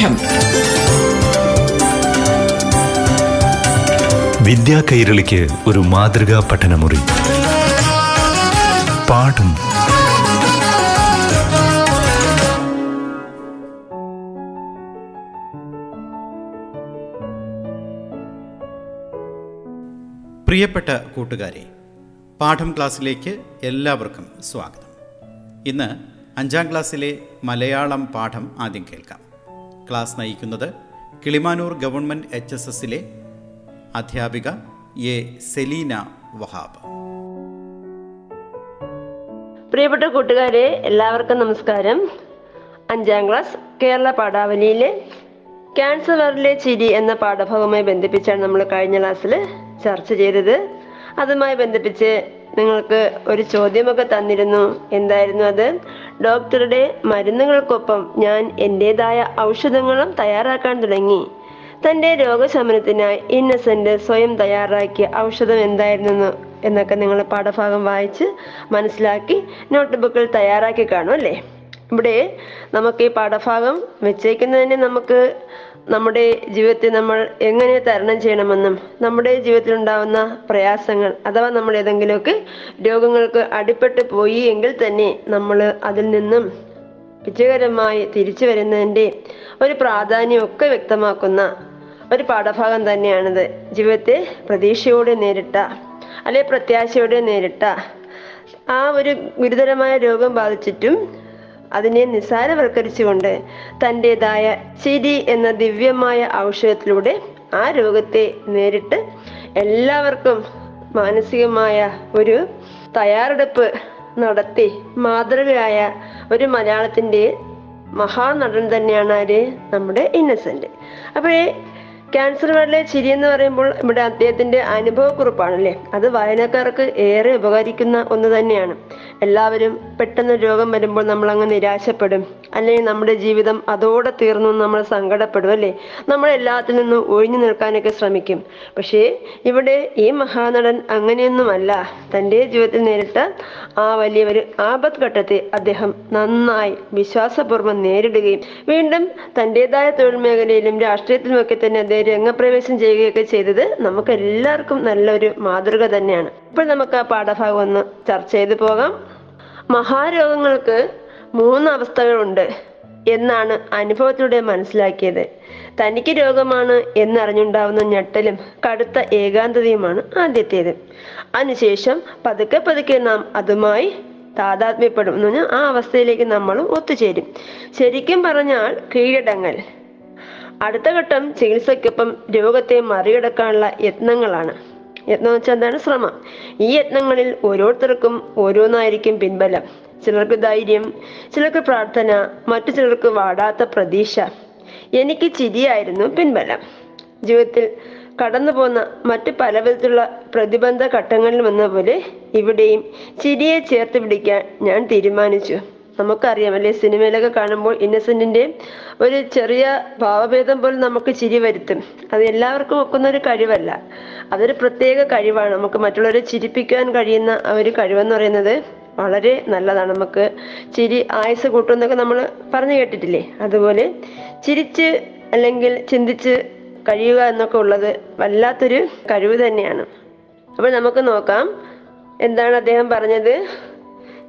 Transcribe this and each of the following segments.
പാഠം വിദ്യാ കൈരളിക്ക് ഒരു മാതൃകാ പഠനമുറി. പാഠം. പ്രിയപ്പെട്ട കൂട്ടുകാരെ പാഠം ക്ലാസ്സിലേക്ക് എല്ലാവർക്കും സ്വാഗതം. ഇന്ന് അഞ്ചാം ക്ലാസ്സിലെ മലയാളം പാഠം ആദ്യം കേൾക്കാം. ക്ലാസ് നയിക്കുന്നത് കിളിമാനൂർ ഗവൺമെന്റ് എച്ച് എസ് എസിലെ അധ്യാപിക എ സെലീന വഹാബ്. പ്രിയപ്പെട്ട കൂട്ടുകാരെ എല്ലാവർക്കും നമസ്കാരം. അഞ്ചാം ക്ലാസ് കേരള പാഠാവലിയിലെ ക്യാൻസർ വറിലെ ചിരി എന്ന പാഠഭാഗവുമായി ബന്ധിപ്പിച്ചാണ് നമ്മൾ കഴിഞ്ഞ ക്ലാസ്സിൽ ചർച്ച ചെയ്തത്. അതുമായി ബന്ധിപ്പിച്ച് നിങ്ങൾക്ക് ഒരു ചോദ്യമൊക്കെ തന്നിരുന്നു. എന്തായിരുന്നു അത്? ഡോക്ടറുടെ മരുന്നുകൾക്കൊപ്പം ഞാൻ എന്റെതായ ഔഷധങ്ങളും തയ്യാറാക്കാൻ തുടങ്ങി. തന്റെ രോഗശമനത്തിനായി ഇന്നസെന്റ് സ്വയം തയ്യാറാക്കിയ ഔഷധം എന്തായിരുന്നു എന്നൊക്കെ നിങ്ങൾ പാഠഭാഗം വായിച്ച് മനസ്സിലാക്കി നോട്ട് ബുക്കിൽ തയ്യാറാക്കി കാണും അല്ലേ? ഇവിടെ നമുക്ക് ഈ പാഠഭാഗം വെച്ചേക്കുന്നതിന് നമുക്ക് നമ്മുടെ ജീവിതത്തെ നമ്മൾ എങ്ങനെ തരണം ചെയ്യണമെന്നും നമ്മുടെ ജീവിതത്തിൽ ഉണ്ടാവുന്ന പ്രയാസങ്ങൾ അഥവാ നമ്മൾ ഏതെങ്കിലുമൊക്കെ രോഗങ്ങൾക്ക് അടിപ്പെട്ട് പോയി എങ്കിൽ തന്നെ നമ്മൾ അതിൽ നിന്നും വിജയകരമായി തിരിച്ചു വരുന്നതിന്റെ ഒരു പ്രാധാന്യമൊക്കെ വ്യക്തമാക്കുന്ന ഒരു പാഠഭാഗം തന്നെയാണിത്. ജീവിതത്തെ പ്രതീക്ഷയോടെ നേരിട്ട അല്ലെ പ്രത്യാശയോടെ നേരിട്ട ആ ഒരു ഗുരുതരമായ രോഗം ബാധിച്ചിട്ടും അതിനെ നിസാരവൽക്കരിച്ചുകൊണ്ട് തന്റെതായ ചിരി എന്ന ദിവ്യമായ ഔഷധത്തിലൂടെ ആ രോഗത്തെ നേരിട്ട് എല്ലാവർക്കും മാനസികമായ ഒരു തയ്യാറെടുപ്പ് നടത്തി മാതൃകയായ ഒരു മലയാളത്തിന്റെ മഹാനടൻ തന്നെയാണ് ആര്? നമ്മുടെ ഇന്നസെന്റ്. അപ്പോഴേ ക്യാൻസർ വാർഡിലെ ചിരി എന്ന് പറയുമ്പോൾ ഇവിടെ അദ്ദേഹത്തിന്റെ അനുഭവക്കുറിപ്പാണല്ലേ? അത് വായനക്കാർക്ക് ഏറെ ഉപകരിക്കുന്ന ഒന്ന് തന്നെയാണ്. എല്ലാവരും പെട്ടെന്ന് രോഗം വരുമ്പോൾ നമ്മൾ അങ്ങ് നിരാശപ്പെടും. അല്ലെങ്കിൽ നമ്മുടെ ജീവിതം അതോടെ തീർന്നു നമ്മൾ സങ്കടപ്പെടും അല്ലേ? നമ്മൾ എല്ലാത്തിൽ നിന്നും ഒഴിഞ്ഞു നിൽക്കാനൊക്കെ ശ്രമിക്കും. പക്ഷേ ഇവിടെ ഈ മഹാനടൻ അങ്ങനെയൊന്നുമല്ല. തന്റെ ജീവിതത്തിൽ നേരിട്ട ആ വലിയ ഒരു ആപത് ഘട്ടത്തെ അദ്ദേഹം നന്നായി വിശ്വാസപൂർവം നേരിടുകയും വീണ്ടും തന്റെതായ തൊഴിൽ മേഖലയിലും രാഷ്ട്രീയത്തിലുമൊക്കെ തന്നെ അദ്ദേഹം രംഗപ്രവേശം ചെയ്യുകയൊക്കെ ചെയ്തത് നമുക്ക് എല്ലാവർക്കും നല്ലൊരു മാതൃക തന്നെയാണ്. ഇപ്പോൾ നമുക്ക് ആ പാഠഭാഗം ഒന്ന് ചർച്ച ചെയ്തു പോകാം. മഹാരോഗങ്ങൾക്ക് മൂന്ന് അവസ്ഥകളുണ്ട് എന്നാണ് അനുഭവത്തിലൂടെ മനസ്സിലാക്കിയത്. തനിക്ക് രോഗമാണ് എന്നറിഞ്ഞുണ്ടാവുന്ന ഞെട്ടലും കടുത്ത ഏകാന്തതയുമാണ് ആദ്യത്തേത്. അതിനുശേഷം പതുക്കെ പതുക്കെ നാം അതുമായി താതാത്മ്യപ്പെടും എന്ന് പറഞ്ഞാൽ ആ അവസ്ഥയിലേക്ക് നമ്മൾ ഒത്തുചേരും. ശരിക്കും പറഞ്ഞാൽ കീഴടങ്ങൽ. അടുത്ത ഘട്ടം ചികിത്സയ്ക്കൊപ്പം രോഗത്തെ മറികടക്കാനുള്ള യത്നങ്ങളാണ്. യത്നം വെച്ചാൽ എന്താണ്? ശ്രമം. ഈ യത്നങ്ങളിൽ ഓരോരുത്തർക്കും ഓരോന്നായിരിക്കും പിൻബലം. ചിലർക്ക് ധൈര്യം ചിലർക്ക് പ്രാർത്ഥന മറ്റു ചിലർക്ക് വാടാത്ത പ്രതീക്ഷ. എനിക്ക് ചിരിയായിരുന്നു പിൻബലം. ജീവിതത്തിൽ കടന്നു പോന്ന മറ്റു പല വിധത്തിലുള്ള പ്രതിബന്ധ ഘട്ടങ്ങളിൽ വന്ന പോലെ ഇവിടെയും ചിരിയെ ചേർത്ത് പിടിക്കാൻ ഞാൻ തീരുമാനിച്ചു. നമുക്കറിയാം അല്ലെ സിനിമയിലൊക്കെ കാണുമ്പോൾ ഇന്നസെന്റിന്റെ ഒരു ചെറിയ ഭാവഭേദം പോലും നമുക്ക് ചിരി വരുത്തും. അത് എല്ലാവർക്കും ഒക്കുന്ന ഒരു കഴിവല്ല. അതൊരു പ്രത്യേക കഴിവാണ്. നമുക്ക് മറ്റുള്ളവരെ ചിരിപ്പിക്കാൻ കഴിയുന്ന ഒരു കഴിവെന്ന് പറയുന്നത് വളരെ നല്ലതാണ്. നമുക്ക് ചിരി ആയുസ് കൂട്ടുമെന്നൊക്കെ നമ്മൾ പറഞ്ഞു കേട്ടിട്ടില്ലേ? അതുപോലെ ചിരിച്ച് അല്ലെങ്കിൽ ചിന്തിച്ച് കഴിയുക എന്നൊക്കെ ഉള്ളത് വല്ലാത്തൊരു കഴിവ് തന്നെയാണ്. അപ്പോൾ നമുക്ക് നോക്കാം. എന്താണ് അദ്ദേഹം പറഞ്ഞത്?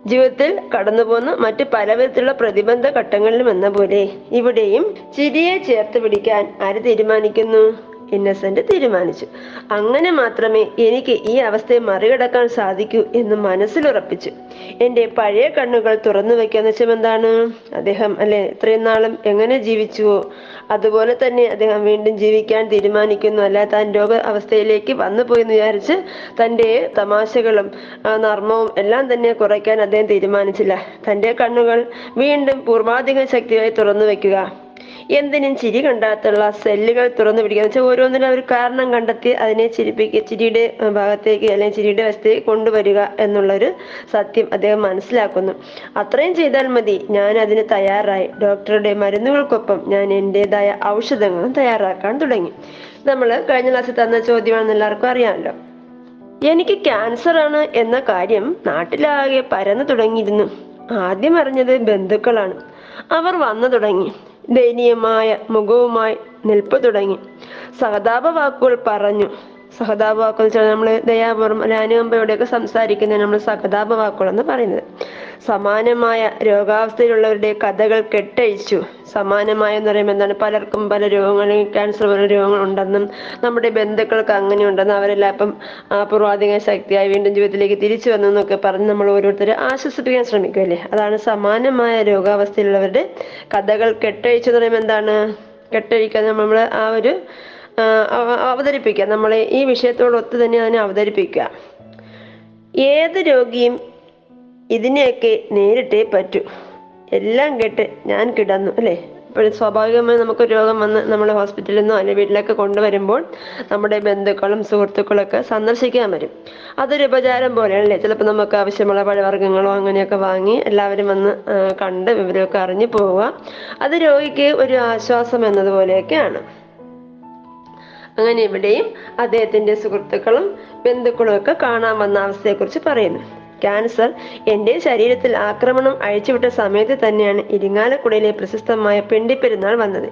ജീവിതത്തിൽ കടന്നു പോകുന്ന മറ്റ് പലവിധത്തിലുള്ള പ്രതിബന്ധ ഘട്ടങ്ങളിലും എന്ന പോലെ ഇവിടെയും ചിരിയെ ചേർത്ത് പിടിക്കാൻ ആര് തീരുമാനിക്കുന്നു? ഇന്നസെന്റ് തീരുമാനിച്ചു. അങ്ങനെ മാത്രമേ എനിക്ക് ഈ അവസ്ഥയെ മറികടക്കാൻ സാധിക്കൂ എന്ന് മനസ്സിലുറപ്പിച്ചു. എന്റെ പഴയ കണ്ണുകൾ തുറന്നു വെക്കാന്ന് വെച്ചാൽ എന്താണ്? അദ്ദേഹം അല്ലെ ഇത്രയും നാളും എങ്ങനെ ജീവിച്ചുവോ? അതുപോലെ തന്നെ അദ്ദേഹം വീണ്ടും ജീവിക്കാൻ തീരുമാനിക്കുന്നു. അല്ല താൻ രോഗ അവസ്ഥയിലേക്ക് വന്നു എന്ന് വിചാരിച്ച് തന്റെ തമാശകളും നർമ്മവും എല്ലാം തന്നെ കുറയ്ക്കാൻ അദ്ദേഹം തീരുമാനിച്ചില്ല. തന്റെ കണ്ണുകൾ വീണ്ടും പൂർവാധിക ശക്തിയായി തുറന്നു വെക്കുക എന്തിനും ചിരി കണ്ടാത്തുള്ള സെല്ലുകൾ തുറന്നു പിടിക്കുക. വെച്ചാൽ ഓരോന്നിനും ഒരു കാരണം കണ്ടെത്തി അതിനെ ചിരിപ്പിക്ക ചിരിയുടെ ഭാഗത്തേക്ക് അല്ലെങ്കിൽ ചിരിയുടെ വശത്തേക്ക് കൊണ്ടുവരിക എന്നുള്ളൊരു സത്യം അദ്ദേഹം മനസ്സിലാക്കുന്നു. അത്രയും ചെയ്താൽ മതി. ഞാൻ അതിന് തയ്യാറായി. ഡോക്ടറുടെ മരുന്നുകൾക്കൊപ്പം ഞാൻ എന്റെതായ ഔഷധങ്ങളും തയ്യാറാക്കാൻ തുടങ്ങി. നമ്മൾ കഴിഞ്ഞ ക്ലാസ്സിൽ തന്ന ചോദ്യമാണെന്ന് എല്ലാവർക്കും അറിയാമല്ലോ. എനിക്ക് ക്യാൻസർ ആണ് എന്ന കാര്യം നാട്ടിലാകെ പരന്നു തുടങ്ങിയിരുന്നു. ആദ്യം അറിഞ്ഞത് ബന്ധുക്കളാണ്. അവർ വന്നു തുടങ്ങി. ദയനീയമായ മുഖവുമായി നിൽപ്പ് തുടങ്ങി. സഹതാപ വാക്കുകൾ പറഞ്ഞു സഹതാപ വാക്കുകൾ വെച്ചാൽ നമ്മൾ ദയാപൂർവം അല്ലെ അനുകമ്പയോടെയൊക്കെ സംസാരിക്കുന്നതിന് നമ്മൾ സഹതാപ വാക്കുകൾ എന്ന് പറയുന്നത്. സമാനമായ രോഗാവസ്ഥയിലുള്ളവരുടെ കഥകൾ കെട്ടഴിച്ചു. സമാനമായ എന്ന് പറയുമ്പോൾ എന്താണ്? പലർക്കും പല രോഗങ്ങളും ക്യാൻസർ പോലെ രോഗങ്ങളുണ്ടെന്നും നമ്മുടെ ബന്ധുക്കൾക്ക് അങ്ങനെ ഉണ്ടെന്നും അവരെല്ലാം ഇപ്പം പൂർവാധിക ശക്തിയായി വീണ്ടും ജീവിതത്തിലേക്ക് തിരിച്ചു വന്നു എന്നൊക്കെ പറഞ്ഞ് നമ്മൾ ഓരോരുത്തരെ ആശ്വസിപ്പിക്കാൻ ശ്രമിക്കുമല്ലേ അതാണ് സമാനമായ രോഗാവസ്ഥയിലുള്ളവരുടെ കഥകൾ കെട്ടഴിച്ചു എന്ന് പറയുമ്പോൾ എന്താണ്? കെട്ടഴിക്കാൻ നമ്മൾ ആ ഒരു അവതരിപ്പിക്കുക. നമ്മളെ ഈ വിഷയത്തോടൊത്ത് തന്നെ അതിനെ അവതരിപ്പിക്കുക. ഏത് രോഗിയും ഇതിനെയൊക്കെ നേരിട്ടേ പറ്റൂ. എല്ലാം കേട്ട് ഞാൻ കിടന്നു അല്ലേ? ഇപ്പോൾ സ്വാഭാവികമായി നമുക്ക് രോഗം വന്ന് നമ്മളെ ഹോസ്പിറ്റലിൽ നിന്നോ അല്ലെങ്കിൽ വീട്ടിലൊക്കെ കൊണ്ടുവരുമ്പോൾ നമ്മുടെ ബന്ധുക്കളും സുഹൃത്തുക്കളൊക്കെ സന്ദർശിക്കാൻ വരും. അതൊരു ഉപചാരം പോലെയാണ് അല്ലേ? ചിലപ്പോൾ നമുക്ക് ആവശ്യമുള്ള പഴവർഗങ്ങളോ അങ്ങനെയൊക്കെ വാങ്ങി എല്ലാവരും വന്ന് കണ്ട് വിവരമൊക്കെ അറിഞ്ഞു പോവുക. അത് രോഗിക്ക് ഒരു ആശ്വാസം എന്നതുപോലെയൊക്കെയാണ്. അങ്ങനെ ഇവിടെയും അദ്ദേഹത്തിന്റെ സുഹൃത്തുക്കളും ബന്ധുക്കളും ഒക്കെ കാണാൻ വന്ന അവസ്ഥയെ കുറിച്ച് പറയുന്നു. ക്യാൻസർ എന്റെ ശരീരത്തിൽ ആക്രമണം അഴിച്ചുവിട്ട സമയത്ത് തന്നെയാണ് ഇരിങ്ങാലക്കുടയിലെ പ്രശസ്തമായ പെണ്ടിപ്പെരുന്നാൾ വന്നത്.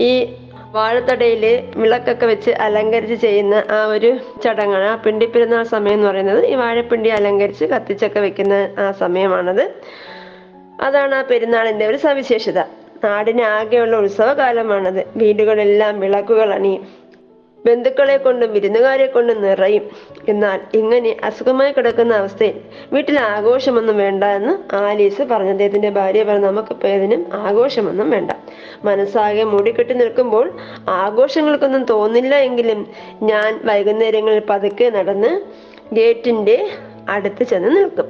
ഈ വാഴത്തടയിൽ വിളക്കൊക്കെ വെച്ച് അലങ്കരിച്ച് ചെയ്യുന്ന ആ ഒരു ചടങ്ങാണ് ആ പിണ്ടിപ്പെരുന്നാൾ സമയം എന്ന് പറയുന്നത്. ഈ വാഴപ്പിണ്ടി അലങ്കരിച്ച് കത്തിച്ചൊക്കെ വെക്കുന്ന ആ സമയമാണത്. അതാണ് ആ പെരുന്നാളിന്റെ ഒരു സവിശേഷത. നാടിന് ആകെയുള്ള ഉത്സവകാലമാണത്. വീടുകളെല്ലാം വിളക്കുകൾ അണിയും ബന്ധുക്കളെ കൊണ്ടും വിരുന്നുകാരെ കൊണ്ടും നിറയും. എന്നാൽ ഇങ്ങനെ അസുഖമായി കിടക്കുന്ന അവസ്ഥയിൽ വീട്ടിൽ ആഘോഷമൊന്നും വേണ്ട എന്ന് ആലീസ് പറഞ്ഞു. അദ്ദേഹത്തിന്റെ ഭാര്യ പറഞ്ഞു നമുക്കിപ്പോ ഇതിനും ആഘോഷമൊന്നും വേണ്ട. മനസ്സാകെ മൂടിക്കെട്ടി നിൽക്കുമ്പോൾ ആഘോഷങ്ങൾക്കൊന്നും തോന്നില്ല എങ്കിലും ഞാൻ വൈകുന്നേരങ്ങളിൽ പതുക്കെ നടന്ന് ഗേറ്റിന്റെ അടുത്ത് ചെന്ന് നിൽക്കും.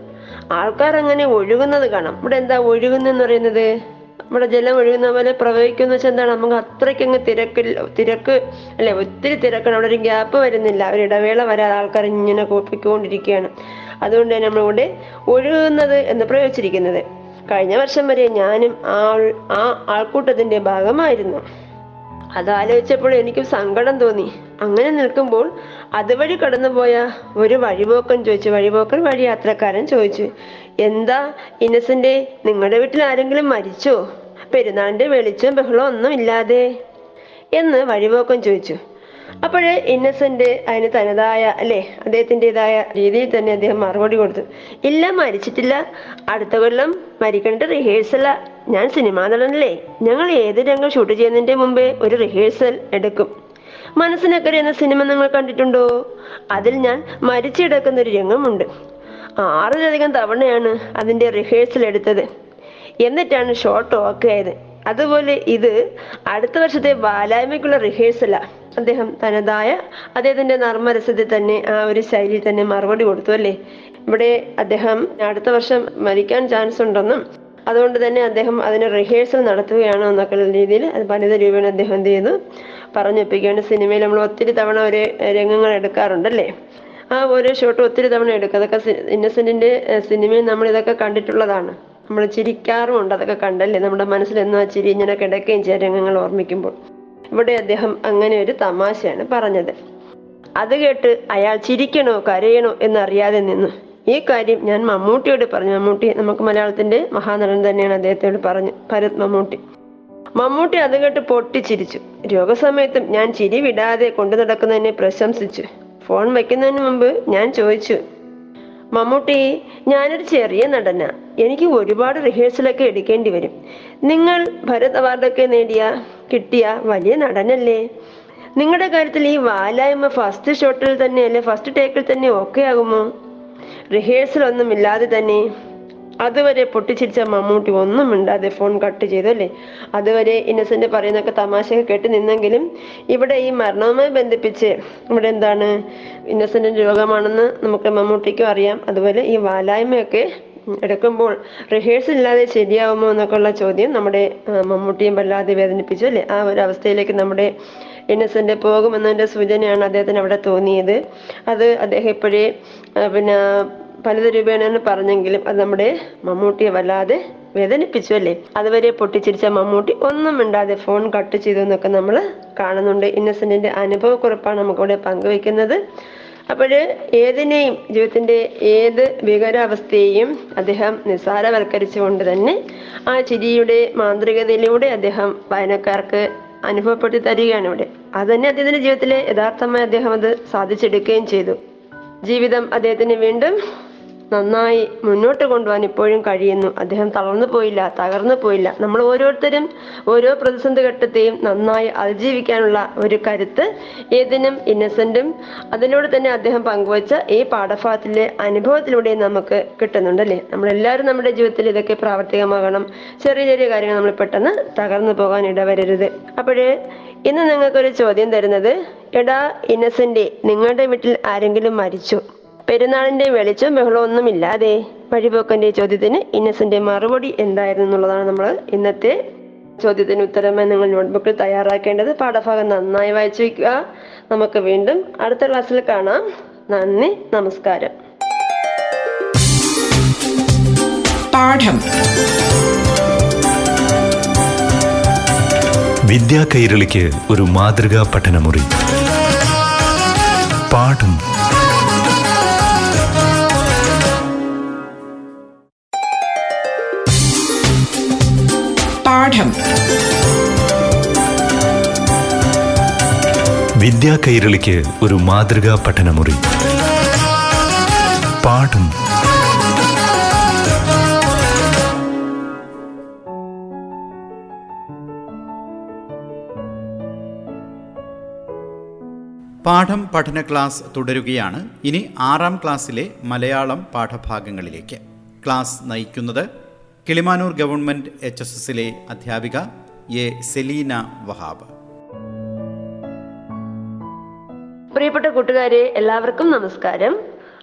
ആൾക്കാർ അങ്ങനെ ഒഴുകുന്നത് കാണാം. ഇവിടെ എന്താ ഒഴുകുന്നെന്ന് പറയുന്നത്? നമ്മുടെ ജലം ഒഴുകുന്ന പോലെ പ്രവഹിക്കുന്ന വെച്ചാൽ എന്താണ്? നമുക്ക് അത്രയ്ക്ക് അങ്ങ് തിരക്ക് അല്ലെ ഒത്തിരി തിരക്കാണ്. അവിടെ ഒരു ഗ്യാപ്പ് വരുന്നില്ല. ഒരു ഇടവേള വരാതെ ആൾക്കാർ ഇങ്ങനെ കൂപ്പിക്കൊണ്ടിരിക്കുകയാണ്. അതുകൊണ്ട് തന്നെ നമ്മളിവിടെ ഒഴുകുന്നത് എന്ന് പ്രയോഗിച്ചിരിക്കുന്നത്. കഴിഞ്ഞ വർഷം വരെ ഞാനും ആൾ ആ ആൾക്കൂട്ടത്തിന്റെ ഭാഗമായിരുന്നു. അതാലോചിച്ചപ്പോൾ എനിക്ക് സങ്കടം തോന്നി. അങ്ങനെ നിൽക്കുമ്പോൾ അതുവഴി കടന്നുപോയ ഒരു വഴിപോക്കൻ ചോദിച്ചു. വഴിപോക്കൻ വഴി യാത്രക്കാരൻ ചോദിച്ചു. എന്താ ഇന്നസെന്റ് നിങ്ങളുടെ വീട്ടിൽ ആരെങ്കിലും മരിച്ചോ? പെരുന്നാളിന്റെ വെളിച്ചവും ബഹളവും ഒന്നും ഇല്ലാതെ. എന്ന് വഴിപോക്കൻ ചോദിച്ചു. അപ്പോഴേ ഇന്നസെന്റ് അതിന് തനതായ അല്ലെ അദ്ദേഹത്തിന്റെതായ രീതിയിൽ തന്നെ അദ്ദേഹം മറുപടി കൊടുത്തു. ഇല്ല മരിച്ചിട്ടില്ല. അടുത്ത കൊല്ലം മരിക്കേണ്ട റിഹേഴ്സലാ ഞാൻ സിനിമാ നടനല്ലേ. ഞങ്ങൾ ഏത് രംഗം ഷൂട്ട് ചെയ്യുന്നതിന്റെ മുമ്പേ ഒരു റിഹേഴ്സൽ എടുക്കും. മനസ്സിനക്കരെ എന്ന സിനിമ നിങ്ങൾ കണ്ടിട്ടുണ്ടോ? അതിൽ ഞാൻ മരിച്ചെടുക്കുന്ന ഒരു രംഗമുണ്ട്. ആറിലധികം തവണയാണ് അതിന്റെ റിഹേഴ്സൽ എടുത്തത്. എന്നിട്ടാണ് ഷോട്ട് ഓക്കെ ആയത്. അതുപോലെ ഇത് അടുത്ത വർഷത്തെ ബാലായ്മയ്ക്കുള്ള റിഹേഴ്സലാ അദ്ദേഹം തനതായ അദ്ദേഹത്തിന്റെ നർമ്മരസത്തിൽ തന്നെ ആ ഒരു ശൈലിയിൽ തന്നെ മറുപടി കൊടുത്തു അല്ലേ? ഇവിടെ അദ്ദേഹം അടുത്ത വർഷം മരിക്കാൻ ചാൻസ് ഉണ്ടെന്നും അതുകൊണ്ട് തന്നെ അദ്ദേഹം അതിന് റിഹേഴ്സൽ നടത്തുകയാണ് എന്നൊക്കെയുള്ള രീതിയിൽ അത് പണിത രൂപേണ അദ്ദേഹം എന്ത് ചെയ്തു പറഞ്ഞൊപ്പിക്കുകയാണ്. സിനിമയിൽ നമ്മൾ ഒത്തിരി തവണ ഒരു രംഗങ്ങൾ എടുക്കാറുണ്ടല്ലേ ആ ഓരോ ഷോട്ട് ഒത്തിരി തവണ എടുക്കും. അതൊക്കെ ഇന്നസെന്റിന്റെ സിനിമയിൽ നമ്മൾ ഇതൊക്കെ കണ്ടിട്ടുള്ളതാണ്. നമ്മൾ ചിരിക്കാറുമുണ്ട്. അതൊക്കെ കണ്ടല്ലേ? നമ്മുടെ മനസ്സിൽ എന്നും ചിരി ഇങ്ങനെ കിടക്കുകയും ചെയ്യാൻ രംഗങ്ങൾ ഓർമ്മിക്കുമ്പോൾ. ഇവിടെ അദ്ദേഹം അങ്ങനെ ഒരു തമാശയാണ് പറഞ്ഞത്. അത് കേട്ട് അയാൾ ചിരിക്കണോ കരയണോ എന്നറിയാതെ നിന്നു ഈ കാര്യം ഞാൻ മമ്മൂട്ടിയോട് പറഞ്ഞു. മമ്മൂട്ടി നമുക്ക് മലയാളത്തിന്റെ മഹാനടൻ തന്നെയാണ് അദ്ദേഹത്തോട് പറഞ്ഞു. ഭരത് മമ്മൂട്ടി. മമ്മൂട്ടി അത് കേട്ട് പൊട്ടിച്ചിരിച്ചു. രോഗസമയത്തും ഞാൻ ചിരി വിടാതെ കൊണ്ടു നടക്കുന്നതിനെ പ്രശംസിച്ചു. ഫോൺ വയ്ക്കുന്നതിന് മുമ്പ് ഞാൻ ചോദിച്ചു മമ്മൂട്ടി ഞാനൊരു ചെറിയ നടന. എനിക്ക് ഒരുപാട് റിഹേഴ്സലൊക്കെ എടുക്കേണ്ടി വരും. നിങ്ങൾ ഭരത് അവാർഡൊക്കെ നേടിയ കിട്ടിയ വലിയ നടനല്ലേ? നിങ്ങളുടെ കാര്യത്തിൽ ഈ വാലായ്മ ഫസ്റ്റ് ഷോട്ടിൽ തന്നെ അല്ലെ ഫസ്റ്റ് ടേക്കിൽ തന്നെ ഓക്കെ ആകുമോ? റിഹേഴ്സൽ ഒന്നും ഇല്ലാതെ തന്നെ അതുവരെ പൊട്ടിച്ചിരിച്ച മമ്മൂട്ടി ഒന്നും മിണ്ടാതെ ഫോൺ കട്ട് ചെയ്തു അല്ലേ അതുവരെ ഇന്നസെന്റ് പറയുന്നൊക്കെ തമാശയൊക്കെ കേട്ട് നിന്നെങ്കിലും ഇവിടെ ഈ മരണവുമായി ബന്ധിപ്പിച്ച് ഇവിടെ എന്താണ് ഇന്നസെന്റിന്റെ രോഗമാണെന്ന് നമുക്ക് മമ്മൂട്ടിക്കും അറിയാം. അതുപോലെ ഈ വാലായ്മയൊക്കെ എടുക്കുമ്പോൾ റിഹേഴ്സൽ ഇല്ലാതെ ശരിയാവുമോ എന്നൊക്കെ ഉള്ള ചോദ്യം നമ്മുടെ മമ്മൂട്ടിയും വല്ലാതെ വേദനിപ്പിച്ചു അല്ലേ? ആ ഒരു അവസ്ഥയിലേക്ക് നമ്മുടെ ഇന്നസെന്റ് പോകുമെന്നതിന്റെ സൂചനയാണ് അദ്ദേഹത്തിന് അവിടെ തോന്നിയത്. അത് അദ്ദേഹം ഇപ്പോഴേ പിന്നെ പലത് രൂപേണ പറഞ്ഞെങ്കിലും അത് നമ്മുടെ മമ്മൂട്ടിയെ വല്ലാതെ വേദനിപ്പിച്ചു അല്ലേ അതുവരെ പൊട്ടിച്ചിരിച്ച മമ്മൂട്ടി ഒന്നും മിണ്ടാതെ ഫോൺ കട്ട് ചെയ്തു എന്നൊക്കെ നമ്മൾ കാണുന്നുണ്ട്. ഇന്നസെന്റിന്റെ അനുഭവക്കുറിപ്പാണ് നമുക്കിവിടെ പങ്കുവെക്കുന്നത്. അപ്പോൾ ഏതിനെയും ജീവിതത്തിന്റെ ഏത് ഭീകരാവസ്ഥയെയും അദ്ദേഹം നിസ്സാരവൽക്കരിച്ചുകൊണ്ട് തന്നെ ആ ചിരിയുടെ മാന്ത്രികതയിലൂടെ അദ്ദേഹം വായനക്കാർക്ക് അനുഭവപ്പെട്ടു തരികയാണ് ഇവിടെ. അത് തന്നെ അദ്ദേഹത്തിന്റെ ജീവിതത്തിലെ യഥാർത്ഥമായി അദ്ദേഹം അത് സാധിച്ചെടുക്കുകയും ചെയ്തു. ജീവിതം അദ്ദേഹത്തിന് വീണ്ടും നന്നായി മുന്നോട്ട് കൊണ്ടുപോകാൻ ഇപ്പോഴും കഴിയുന്നു. അദ്ദേഹം തളർന്നു പോയില്ല തകർന്നു പോയില്ല. നമ്മൾ ഓരോരുത്തരും ഓരോ പ്രതിസന്ധി ഘട്ടത്തെയും നന്നായി അതിജീവിക്കാനുള്ള ഒരു കരുത്ത് ഏതിനും ഇന്നസെന്റും അതിലൂടെ തന്നെ അദ്ദേഹം പങ്കുവച്ച ഈ പാഠഭാഗത്തിലെ അനുഭവത്തിലൂടെ നമുക്ക് കിട്ടുന്നുണ്ട് അല്ലേ? നമ്മളെല്ലാവരും നമ്മുടെ ജീവിതത്തിൽ ഇതൊക്കെ പ്രാവർത്തികമാകണം. ചെറിയ ചെറിയ കാര്യങ്ങൾ നമ്മൾ പെട്ടെന്ന് തകർന്നു പോകാൻ ഇടവരരുത്. അപ്പോഴേ ഇന്ന് നിങ്ങൾക്കൊരു ചോദ്യം തരുന്നത് എടാ ഇന്നസെന്റ് നിങ്ങളുടെ വീട്ടിൽ ആരെങ്കിലും മരിച്ചു? പെരുന്നാളിന്റെ വെളിച്ചം ബഹളമൊന്നും ഇല്ലാതെ വഴിപോക്കന്റെ ചോദ്യത്തിന് ഇന്നസെന്റ് മറുപടി എന്തായിരുന്നു എന്നുള്ളതാണ് നമ്മൾ ഇന്നത്തെ ചോദ്യത്തിന് ഉത്തരമായി നിങ്ങൾ നോട്ട്ബുക്കിൽ തയ്യാറാക്കേണ്ടത്. പാഠഭാഗം നന്നായി വായിച്ചു വയ്ക്കുക. നമുക്ക് വീണ്ടും അടുത്ത ക്ലാസ്സിൽ കാണാം. നന്ദി നമസ്കാരം. പാഠം. വിദ്യാ കൈരളിക്ക് ഒരു മാതൃകാ പഠനമുറി. പാഠം പാഠം. വിദ്യാ കൈരളിക്ക് ഒരു മാതൃകാ പഠനമുറി. പാഠം. പാഠം പഠന ക്ലാസ് തുടരുകയാണ്. ഇനി ആറാം ക്ലാസ്സിലെ മലയാളം പാഠഭാഗങ്ങളിലേക്ക്. ക്ലാസ് നയിക്കുന്നത് കിളിമാനൂർ ഗവൺമെന്റ് എച്ച് എസ് എസിലെ അധ്യാപിക എ സെലീന വഹാബ്. പ്രിയപ്പെട്ട കൂട്ടുകാരെ എല്ലാവർക്കും നമസ്കാരം.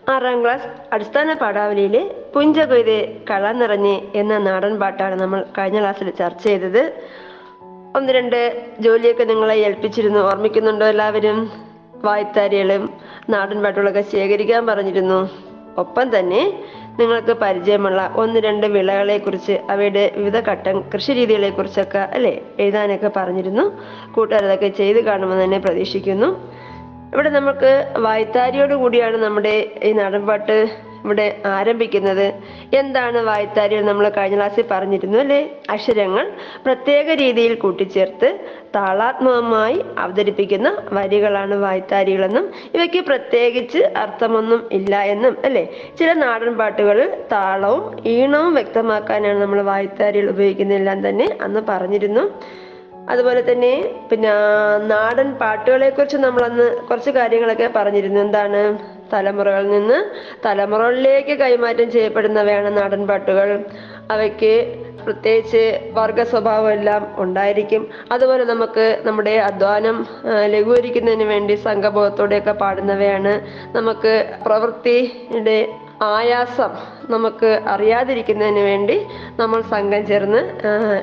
ആറാം ക്ലാസ് അടിസ്ഥാന പാഠാവലിയിലെ പുഞ്ചകൊയ്തെ കള നിറഞ്ഞ് എന്ന നാടൻ പാട്ടാണ് നമ്മൾ കഴിഞ്ഞ ക്ലാസ്സിൽ ചർച്ച ചെയ്തത്. ഒന്ന് രണ്ട് ജോലിയൊക്കെ നിങ്ങളെ ഏൽപ്പിച്ചിരുന്നു. ഓർമ്മിക്കുന്നുണ്ടോ എല്ലാവരും? വായ്ത്താരികളും നാടൻ പാട്ടുകളൊക്കെ ശേഖരിക്കാൻ പറഞ്ഞിരുന്നു. ഒപ്പം തന്നെ നിങ്ങൾക്ക് പരിചയമുള്ള ഒന്ന് രണ്ട് വിളകളെ കുറിച്ച് അവയുടെ വിവിധ ഘട്ടം കൃഷി രീതികളെ കുറിച്ചൊക്കെ അല്ലെ എഴുതാനൊക്കെ പറഞ്ഞിരുന്നു. കൂട്ടുകാരതൊക്കെ ചെയ്ത് കാണുമെന്ന് തന്നെ പ്രതീക്ഷിക്കുന്നു. ഇവിടെ നമുക്ക് വായ്ത്താരിയോട് കൂടിയാണ് നമ്മുടെ ഈ നാടൻപാട്ട് ഇവിടെ ആരംഭിക്കുന്നത്. എന്താണ് വായ്ത്താരി നമ്മൾ കഴിഞ്ഞ ക്ലാസ്സിൽ പറഞ്ഞിരുന്നു അല്ലെ? അക്ഷരങ്ങൾ പ്രത്യേക രീതിയിൽ കൂട്ടിച്ചേർത്ത് താളാത്മകമായി അവതരിപ്പിക്കുന്ന വരികളാണ് വായ്ത്താരികളെന്നും ഇവയ്ക്ക് പ്രത്യേകിച്ച് അർത്ഥമൊന്നും ഇല്ല എന്നും അല്ലെ? ചില നാടൻ പാട്ടുകളിൽ താളവും ഈണവും വ്യക്തമാക്കാനാണ് നമ്മൾ വായ്ത്താരികൾ ഉപയോഗിക്കുന്നതെല്ലാം തന്നെ അന്ന് പറഞ്ഞിരുന്നു. അതുപോലെ തന്നെ പിന്നെ നാടൻ പാട്ടുകളെ കുറിച്ച് നമ്മൾ അന്ന് കുറച്ച് കാര്യങ്ങളൊക്കെ പറഞ്ഞിരുന്നു. എന്താണ്? തലമുറകളിൽ നിന്ന് തലമുറകളിലേക്ക് കൈമാറ്റം ചെയ്യപ്പെടുന്നവയാണ് നാടൻ പാട്ടുകൾ. അവയ്ക്ക് പ്രത്യേകിച്ച് വർഗ സ്വഭാവം എല്ലാം ഉണ്ടായിരിക്കും. അതുപോലെ നമുക്ക് നമ്മുടെ അധ്വാനം ലഘൂകരിക്കുന്നതിന് വേണ്ടി സംഘബോധത്തോടെയൊക്കെ പാടുന്നവയാണ് നമുക്ക് പ്രവൃത്തിയുടെ ആയാസം നമുക്ക് അറിയാതിരിക്കുന്നതിന് വേണ്ടി നമ്മൾ സംഘം ചേർന്ന്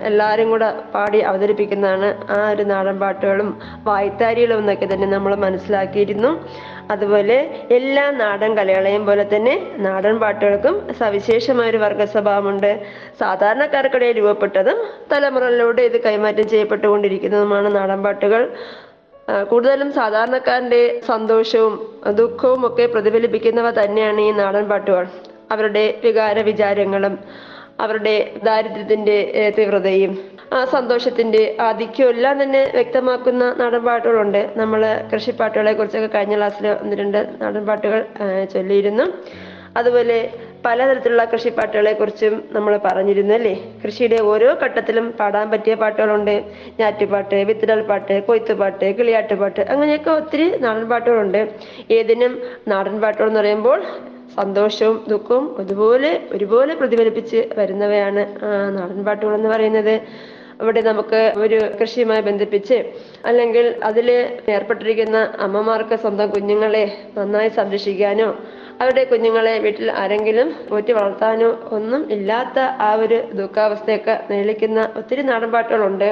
എല്ലാവരും കൂടെ പാടി അവതരിപ്പിക്കുന്നതാണ് ആ ഒരു നാടൻ പാട്ടുകളും വായ്ത്താരികളും എന്നൊക്കെ തന്നെ നമ്മൾ മനസ്സിലാക്കിയിരുന്നു. അതുപോലെ എല്ലാ നാടൻ കലകളെയും പോലെ തന്നെ നാടൻ പാട്ടുകൾക്കും സവിശേഷമായ ഒരു വർഗ സ്വഭാവമുണ്ട് സാധാരണക്കാർക്കിടയിൽ രൂപപ്പെട്ടതും തലമുറകളിലൂടെ ഇത് കൈമാറ്റം ചെയ്യപ്പെട്ടുകൊണ്ടിരിക്കുന്നതുമാണ് നാടൻ പാട്ടുകൾ. കൂടുതലും സാധാരണക്കാരന്റെ സന്തോഷവും ദുഃഖവും ഒക്കെ പ്രതിഫലിപ്പിക്കുന്നവ തന്നെയാണ് ഈ നാടൻ പാട്ടുകൾ. അവരുടെ വികാര വിചാരങ്ങളും അവരുടെ ദാരിദ്ര്യത്തിന്റെ തീവ്രതയും ആ സന്തോഷത്തിന്റെ ആധിക്യവും എല്ലാം തന്നെ വ്യക്തമാക്കുന്ന നാടൻ പാട്ടുകളുണ്ട്. നമ്മൾ കൃഷിപ്പാട്ടുകളെ കുറിച്ചൊക്കെ കഴിഞ്ഞ ക്ലാസ്സിൽ ഒന്ന് രണ്ട് നാടൻ പാട്ടുകൾ ചൊല്ലിയിരുന്നു. അതുപോലെ പലതരത്തിലുള്ള കൃഷിപ്പാട്ടുകളെ കുറിച്ചും നമ്മൾ പറഞ്ഞിരുന്നു അല്ലേ? കൃഷിയുടെ ഓരോ ഘട്ടത്തിലും പാടാൻ പറ്റിയ പാട്ടുകളുണ്ട്. ഞാറ്റുപാട്ട് വിത്തിടൽ പാട്ട് കൊയ്ത്തുപാട്ട് കിളിയാട്ടുപാട്ട് അങ്ങനെയൊക്കെ ഒത്തിരി നാടൻ പാട്ടുകളുണ്ട്. ഏതിനും നാടൻ പാട്ടുകൾ എന്ന് പറയുമ്പോൾ സന്തോഷവും ദുഃഖവും ഒരുപോലെ ഒരുപോലെ പ്രതിഫലിപ്പിച്ച് വരുന്നവയാണ് നാടൻ പാട്ടുകൾ എന്ന് പറയുന്നത്. അവിടെ നമുക്ക് ഒരു കൃഷിയുമായി ബന്ധിപ്പിച്ച് അല്ലെങ്കിൽ അതിൽ ഏർപ്പെട്ടിരിക്കുന്ന അമ്മമാർക്ക് സ്വന്തം കുഞ്ഞുങ്ങളെ നന്നായി സംരക്ഷിക്കാനോ അവരുടെ കുഞ്ഞുങ്ങളെ വീട്ടിൽ ആരെങ്കിലും പോറ്റി വളർത്താനോ ഒന്നും ഇല്ലാത്ത ആ ഒരു ദുഃഖാവസ്ഥയൊക്കെ നേളിക്കുന്ന ഒത്തിരി നാടൻ പാട്ടുകളുണ്ട്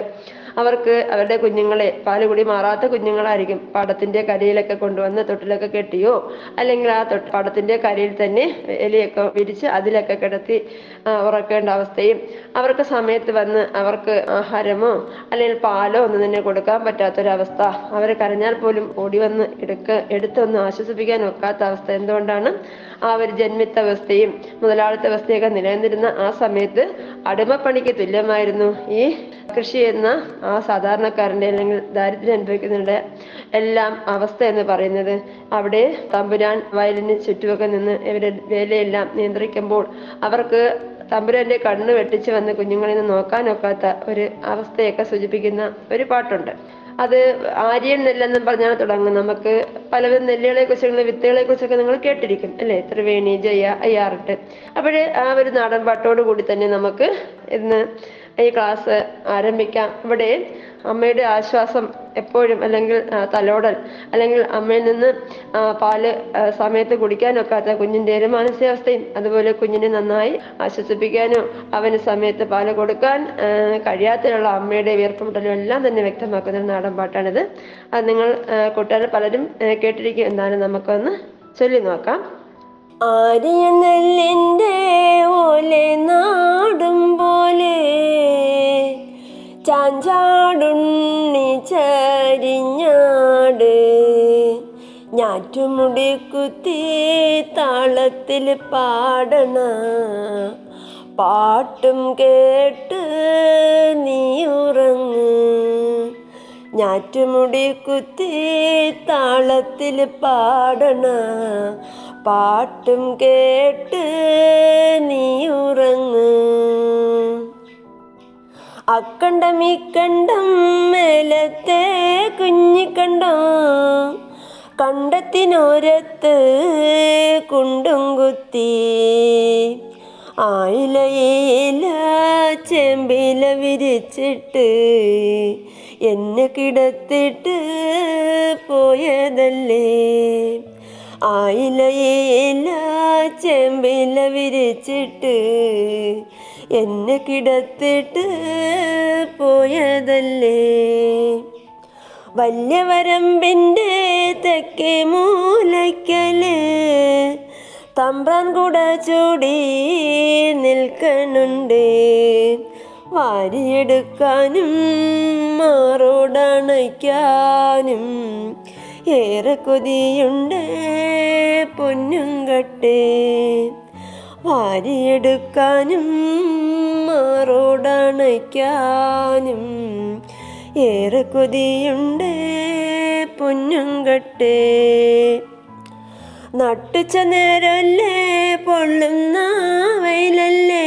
അവർക്ക് അവരുടെ കുഞ്ഞുങ്ങളെ പാലുകുടി മാറാത്ത കുഞ്ഞുങ്ങളായിരിക്കും പാടത്തിന്റെ കരയിലൊക്കെ കൊണ്ടുവന്ന് തൊട്ടിലൊക്കെ കെട്ടിയോ? അല്ലെങ്കിൽ ആ തൊട്ട് പാടത്തിന്റെ കരയിൽ തന്നെ എലിയൊക്കെ വിരിച്ച് അതിലൊക്കെ കിടത്തി ഉറക്കേണ്ട അവസ്ഥയും അവർക്ക് സമയത്ത് വന്ന് അവർക്ക് ആഹാരമോ അല്ലെങ്കിൽ പാലോ ഒന്നും തന്നെ കൊടുക്കാൻ പറ്റാത്തൊരവസ്ഥ. അവർ കരഞ്ഞാൽ പോലും ഓടി വന്ന് എടുക്ക എടുത്തൊന്ന് ആശ്വസിപ്പിക്കാൻ ഒക്കാത്ത അവസ്ഥ എന്തുകൊണ്ടാണ്? ആ ഒരു ജന്മിത്ത അവസ്ഥയും മുതലാളിത്ത അവസ്ഥയൊക്കെ നിലനിന്നിരുന്ന ആ സമയത്ത് അടിമപ്പണിക്ക് തുല്യമായിരുന്നു ഈ കൃഷി ചെയ്യുന്ന ആ സാധാരണക്കാരന്റെ അല്ലെങ്കിൽ ദാരിദ്ര്യം അനുഭവിക്കുന്നവരുടെ എല്ലാം അവസ്ഥ എന്ന് പറയുന്നത് അവിടെ തമ്പുരാൻ വയലിന് ചുറ്റുമൊക്കെ നിന്ന് ഇവരുടെ വേലയെല്ലാം നിയന്ത്രിക്കുമ്പോൾ അവർക്ക് തമ്പുരാന്റെ കണ്ണ് വെട്ടിച്ച് വന്ന് കുഞ്ഞുങ്ങളിൽ നിന്ന് നോക്കാനൊക്കാത്ത ഒരു അവസ്ഥയൊക്കെ സൂചിപ്പിക്കുന്ന ഒരു പാട്ടുണ്ട്. അത് ആര്യൻ നെല്ലെന്നും പറഞ്ഞാണ് തുടങ്ങും നമുക്ക് പലവിധ നെല്ലുകളെ കുറിച്ചുള്ള വിത്തുകളെ കുറിച്ചൊക്കെ നിങ്ങൾ കേട്ടിരിക്കും അല്ലെ? ത്രിവേണി ജയ അയ്യാറിട്ട് അപ്പോഴേ ആ ഒരു നാടൻ പാട്ടോട് കൂടി തന്നെ നമുക്ക് ഇന്ന് ഈ ക്ലാസ് ആരംഭിക്കാം. ഇവിടെ അമ്മയുടെ ആശ്വാസം എപ്പോഴും അല്ലെങ്കിൽ തലോടൽ അല്ലെങ്കിൽ അമ്മയിൽ നിന്ന് പാൽ സമയത്ത് കുടിക്കാനൊക്കാത്ത കുഞ്ഞിന്റെ ഒരു മാനസികാവസ്ഥയും അതുപോലെ കുഞ്ഞിനെ നന്നായി ആശ്വസിപ്പിക്കാനോ അവന് സമയത്ത് പാൽ കൊടുക്കാൻ കഴിയാത്തതിലുള്ള അമ്മയുടെ വിയർപ്പുമുട്ടലും എല്ലാം തന്നെ വ്യക്തമാക്കുന്ന ഒരു നാടൻ പാട്ടാണിത്. അത് നിങ്ങൾ കൂട്ടുകാർ പലരും കേട്ടിരിക്കും. എന്നാലും നമുക്കൊന്ന് ചൊല്ലി നോക്കാം. ആര്യനെല്ലിന്റെ ഓലെ നാടും പോലെ ചാഞ്ചാടുണ്ണി ചരിഞ്ഞാട് ഞാറ്റുമുടി കുത്തി താളത്തിൽ പാടണ പാട്ടും കേട്ട് നീ ഉറങ്ങ് ഞാറ്റുമുടി കുത്തി താളത്തിൽ പാടണ പാട്ടും കേട്ട് നീ ഉറങ്ങ് അക്കണ്ടം കണ്ടം മേലത്തെ കുഞ്ഞിക്കണ്ടം കണ്ടത്തിനോരത്ത് കുണ്ടും കുത്തി. ആയിലയില ചെമ്പില വിരിച്ചിട്ട് എന്നെ കിടത്തിട്ട് പോയതല്ലേ? ആയിലയില ചെമ്പില വിരിച്ചിട്ട് എന്നെ കിടത്തിട്ട് പോയതല്ലേ? വല്യവരമ്പിന്റെ തെക്കേ മൂലയ്ക്കൽ തമ്പ്രാൻ കൂട ചൂടി നിൽക്കണുണ്ട്. വാരിയെടുക്കാനും മാറോടണയ്ക്കാനും ഏറെ കൊതിയുണ്ട് പൊന്നും കട്ടേ. വാരിയെടുക്കാനും മാറോടണയ്ക്കാനും ഏറെ കൊതിയുണ്ട് പൊന്നും കട്ടേ. നട്ടുച്ച നേരല്ലേ പൊള്ളുന്ന വയലല്ലേ?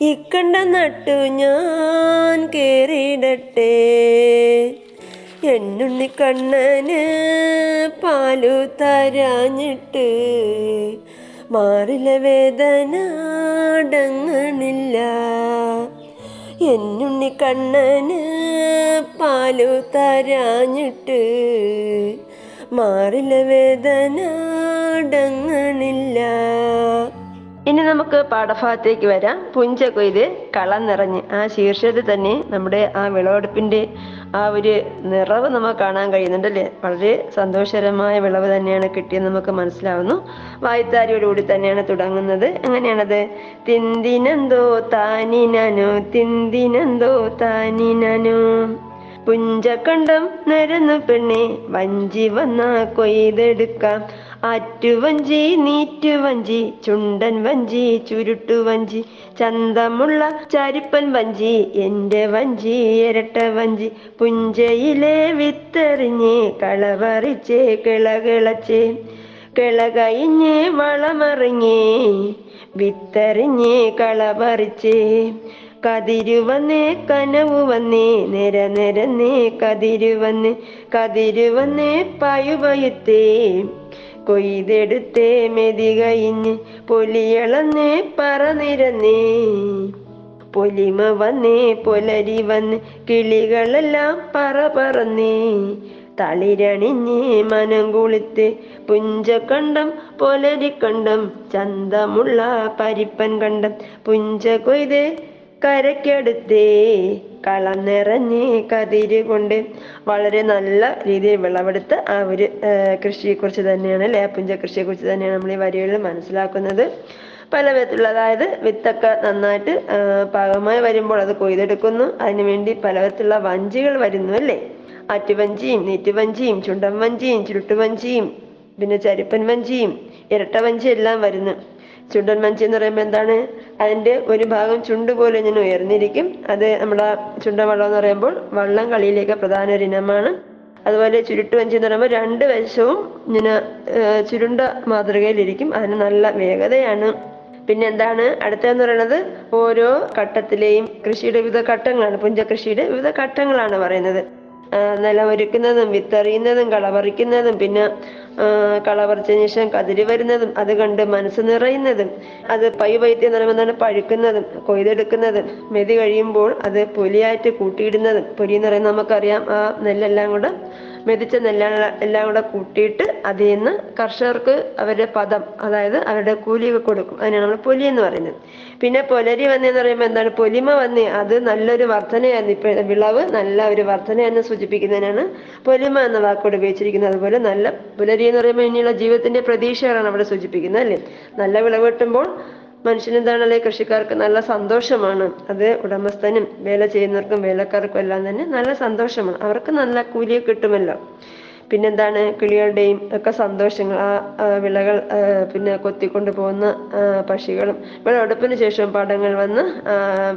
ഇക്കണ്ട നട്ടു ഞാൻ കേറിയിടട്ടെ. എന്നുണ്ണി കണ്ണന് പാലു തരാഞ്ഞിട്ട് മാറില വേദന അടങ്ങണില്ല എന്നുണ്ണി കണ്ണന് പാലു തരാഞ്ഞിട്ട് മാറില വേദന അടങ്ങണില്ല ഇനി നമുക്ക് പാഠഭാഗത്തേക്ക് വരാം. പുഞ്ച കൊയ്ത് കളം നിറഞ്ഞ് ആ ശീർഷത്തിൽ തന്നെ നമ്മുടെ ആ വിളവെടുപ്പിന്റെ ആ ഒരു നിറവ് നമുക്ക് കാണാൻ കഴിയുന്നുണ്ട് അല്ലേ? വളരെ സന്തോഷകരമായ വിളവ് തന്നെയാണ് കിട്ടിയെന്ന് നമുക്ക് മനസ്സിലാവുന്നു. വായ്ത്താരിയോടുകൂടി തന്നെയാണ് തുടങ്ങുന്നത്. എങ്ങനെയാണത്? തിന്തിനെന്തോ താനിനനോ തിന്തിനെന്തോ താനിനനോ. പുഞ്ചക്കണ്ടം നിരന്നു പെണ്ണെ വഞ്ചി വന്ന കൊയ്തെടുക്കാം. ആറ്റുവഞ്ചി നീറ്റുവഞ്ചി ചുണ്ടൻ വഞ്ചി ചുരുട്ടുവഞ്ചി ചന്തമുള്ള ചരിപ്പൻ വഞ്ചി എന്റെ വഞ്ചി ഇരട്ട വഞ്ചി പുഞ്ചയിലെ വിത്തെറിഞ്ഞ് കളവറിച്ചേ കിളകിളച്ച് കിളകയിഞ്ഞ് വളമറിഞ്ഞേ വിത്തെറിഞ്ഞ് കളപറിച്ചേ കതിരുവന്ന് കനവ് കനവു വന്നേ നിര നിരന്നേ കതിരുവന്ന് കതിരുവന്ന് പയുപയുത്തേ കൊയ്തെടുത്തേ മെതി കഴിഞ്ഞ് പൊലിയളന്നേ പറനിരന്നേ. പൊലിമ വന്നേ പൊലരി വന്ന് കിളികളെല്ലാം പറ പറന്നേ. തളിരണിഞ്ഞ് മനം കുളിത്ത് പുഞ്ചക്കണ്ടം പൊലരിക്കണ്ടം ചന്തമുള്ള പരിപ്പൻ കണ്ടം പുഞ്ച കൊയ്ത് കരയ്ക്കടുത്തേ കളം നിറഞ്ഞ് കതിര് കൊണ്ട് വളരെ നല്ല രീതിയിൽ വിളവെടുത്ത ആ ഒരു കൃഷിയെ കൃഷിയെക്കുറിച്ച് തന്നെയാണ് ലേപ്പുഞ്ച കൃഷിയെക്കുറിച്ച് തന്നെയാണ് നമ്മൾ ഈ വരികളിൽ മനസ്സിലാക്കുന്നത്. പല വിധത്തിലുള്ള അതായത് വിത്തൊക്കെ നന്നായിട്ട് പാകമായി വരുമ്പോൾ അത് കൊയ്തെടുക്കുന്നു. അതിനുവേണ്ടി പലവിധത്തിലുള്ള വഞ്ചികൾ വരുന്നു അല്ലേ? ആറ്റുവഞ്ചിയും നീറ്റുവഞ്ചിയും ചുണ്ടൻ വഞ്ചിയും ചുരുട്ടുവഞ്ചിയും പിന്നെ ചരിപ്പൻ വഞ്ചിയും ഇരട്ട വഞ്ചി എല്ലാം വരുന്നു. ചുണ്ടൻ മഞ്ചി എന്ന് പറയുമ്പോൾ എന്താണ്? അതിന്റെ ഒരു ഭാഗം ചുണ്ട് പോലെ ഇങ്ങനെ ഉയർന്നിരിക്കും. അത് നമ്മുടെ ചുണ്ടവള്ളം എന്ന് പറയുമ്പോൾ വള്ളം കളിയിലേക്ക് പ്രധാന ഒരു ഇനമാണ്. അതുപോലെ ചുരുട്ട് വഞ്ചി എന്ന് പറയുമ്പോൾ രണ്ട് വശവും ഇങ്ങനെ ചുരുണ്ട മാതൃകയിലിരിക്കും അതിന് നല്ല വേഗതയാണ്. പിന്നെ എന്താണ്? അടുത്തതെന്ന് പറയുന്നത് ഓരോ ഘട്ടത്തിലെയും കൃഷിയുടെ വിവിധ ഘട്ടങ്ങളാണ്. പുഞ്ച കൃഷിയുടെ വിവിധ ഘട്ടങ്ങളാണ് പറയുന്നത്. നിലമൊരുക്കുന്നതും വിത്തെറിയുന്നതും കളപറിക്കുന്നതും പിന്നെ കളപറിച്ചതിന് ശേഷം കതിര് വരുന്നതും അത് കണ്ട് മനസ്സ് നിറയുന്നതും അത് പൈ വൈദ്യം എന്ന് പറയുമ്പോൾ പഴുക്കുന്നതും കൊയ്തെടുക്കുന്നതും മെതി കഴിയുമ്പോൾ അത് പൊലിയായിട്ട് കൂട്ടിയിടുന്നതും. പൊലി എന്ന് പറയുന്നത് നമുക്കറിയാം ആ നെല്ലെല്ലാം കൂടെ മെതിച്ച നെല്ലാണ് എല്ലാം കൂടെ കൂട്ടിയിട്ട് അതിൽ നിന്ന് കർഷകർക്ക് അവരുടെ പദം അതായത് അവരുടെ കൂലി കൊടുക്കും. അതിനാണ് നമ്മൾ പൊലി എന്ന് പറയുന്നത്. പിന്നെ പൊലരി വന്നെന്ന് പറയുമ്പോൾ എന്താണ്? പൊലിമ വന്ന് അത് നല്ലൊരു വർധനയായിരുന്നു. ഇപ്പൊ വിളവ് നല്ല ഒരു വർധനയെന്ന് സൂചിപ്പിക്കുന്നതിനാണ് പൊലിമ എന്ന വാക്കോട് ഉപയോഗിച്ചിരിക്കുന്നത്. അതുപോലെ നല്ല പുലരി എന്ന് പറയുമ്പോൾ ഇനിയുള്ള ജീവിതത്തിന്റെ പ്രതീക്ഷകളാണ് അവിടെ സൂചിപ്പിക്കുന്നത് അല്ലേ? നല്ല വിളവ് കിട്ടുമ്പോൾ മനുഷ്യനെന്താണല്ലേ കൃഷിക്കാർക്ക് നല്ല സന്തോഷമാണ്? അത് ഉടമസ്ഥനും വേല ചെയ്യുന്നവർക്കും വേലക്കാർക്കും എല്ലാം തന്നെ നല്ല സന്തോഷമാണ്. അവർക്ക് നല്ല കൂലി കിട്ടുമല്ലോ. പിന്നെന്താണ് കിളികളുടെയും ഒക്കെ സന്തോഷങ്ങൾ ആ വിളകൾ പിന്നെ കൊത്തിക്കൊണ്ട് പോകുന്ന പക്ഷികളും വിളവെടുപ്പിന് ശേഷം പടങ്ങൾ വന്ന്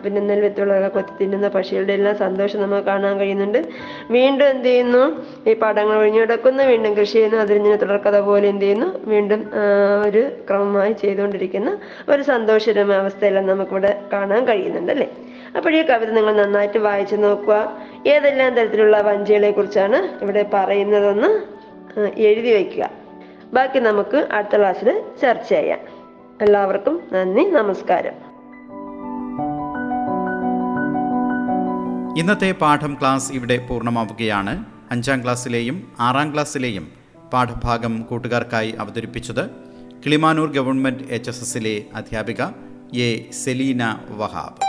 പിന്നെ നെൽവിത്തുകളൊക്കെ കൊത്തി തിന്നുന്ന പക്ഷികളുടെ എല്ലാം സന്തോഷം നമുക്ക് കാണാൻ കഴിയുന്നുണ്ട്. വീണ്ടും എന്ത് ചെയ്യുന്നു? ഈ പടങ്ങൾ ഒഴിഞ്ഞു കിടക്കുന്നു. വീണ്ടും കൃഷി ചെയ്യുന്നു. അതിന് തുടർക്കഥ പോലെ എന്ത് ചെയ്യുന്നു? വീണ്ടും ഒരു ക്രമമായി ചെയ്തുകൊണ്ടിരിക്കുന്ന. ഒരു സന്തോഷകരമായ അവസ്ഥയെല്ലാം നമുക്കിവിടെ കാണാൻ കഴിയുന്നുണ്ട് അല്ലേ? അപ്പോൾ ഈ കവിത നിങ്ങൾ നന്നായിട്ട് വായിച്ചു നോക്കുക. ഏതെല്ലാം തരത്തിലുള്ള വഞ്ചികളെ കുറിച്ചാണ് ഇവിടെ പറയുന്നതെന്ന് എഴുതി വയ്ക്കുക. ബാക്കി നമുക്ക് അടുത്ത ക്ലാസ്സിൽ ചർച്ച ചെയ്യാം. എല്ലാവർക്കും നന്ദി നമസ്കാരം. ഇന്നത്തെ പാഠം ക്ലാസ് ഇവിടെ പൂർണമാവുകയാണ്. അഞ്ചാം ക്ലാസ്സിലെയും ആറാം ക്ലാസ്സിലെയും പാഠഭാഗം കൂട്ടുകാർക്കായി അവതരിപ്പിച്ചത് കിളിമാനൂർ ഗവൺമെന്റ് എച്ച് എസ് എസിലെ അധ്യാപിക എ സെലീന വഹാബ്.